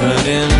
happening.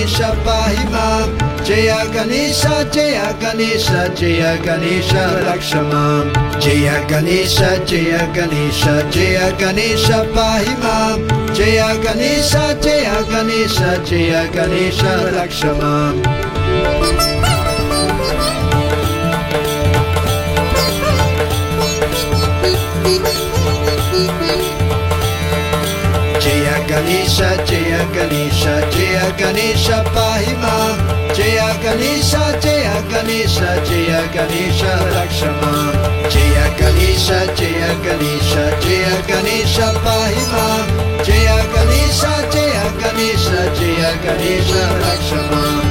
Ganesha, Jaya Ganesha. Jaya Ganesha, Jaya Ganesha, Jaya Ganesha. Jaya Ganesha, Jaya Ganesha, Jaya Ganesha, Lakshamam. Jaya Ganesha, Jaya Ganesha, Jaya Ganesha, Pahimam. Jaya Ganesha, Jaya Ganesha, Jaya Ganesha, Lakshamam. Jaya Ganesha, Jaya Ganesha, Jaya Ganesha, Pahimam. Jaya Ganesha, Jaya Ganesha, Jaya Ganesha, Lakshamam.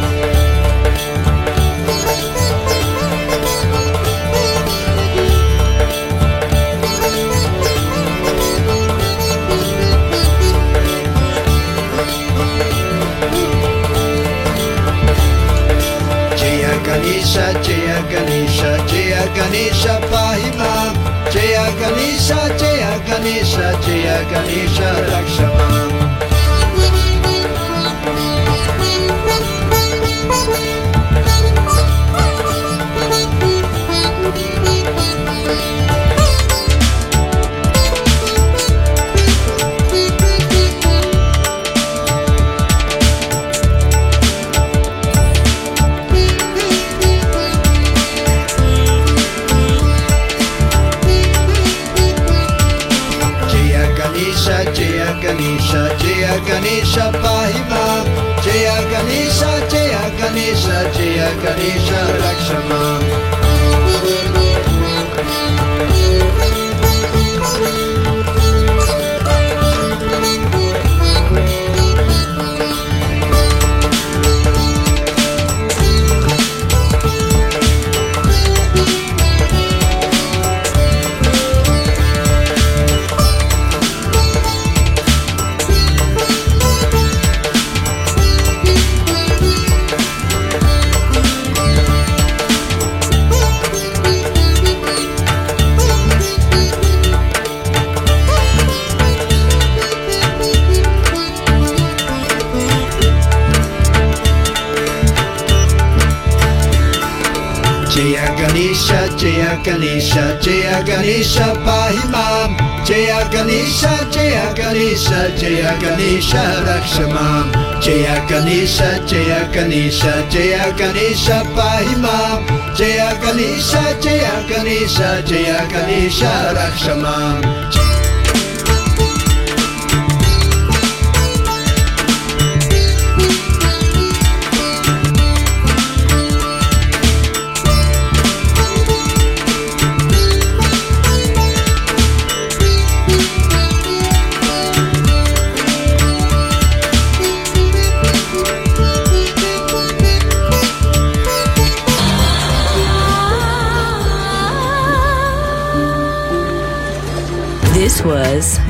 Ganesh जय गणेश जय गणेश पाहि जय गणेश जय गणेश जय Ganesh लक्ष्म Ganesha Ganesha, Jaya Ganesha, Pahimam. Jaya Ganesha, Jaya Ganesha, Jaya Ganesha, Rakshamam. Jaya Ganesha, Jaya Ganesha, Jaya Ganesha, Pahimam. Jaya Ganesha, Jaya Ganesha, Jaya Ganesha, Rakshamam. This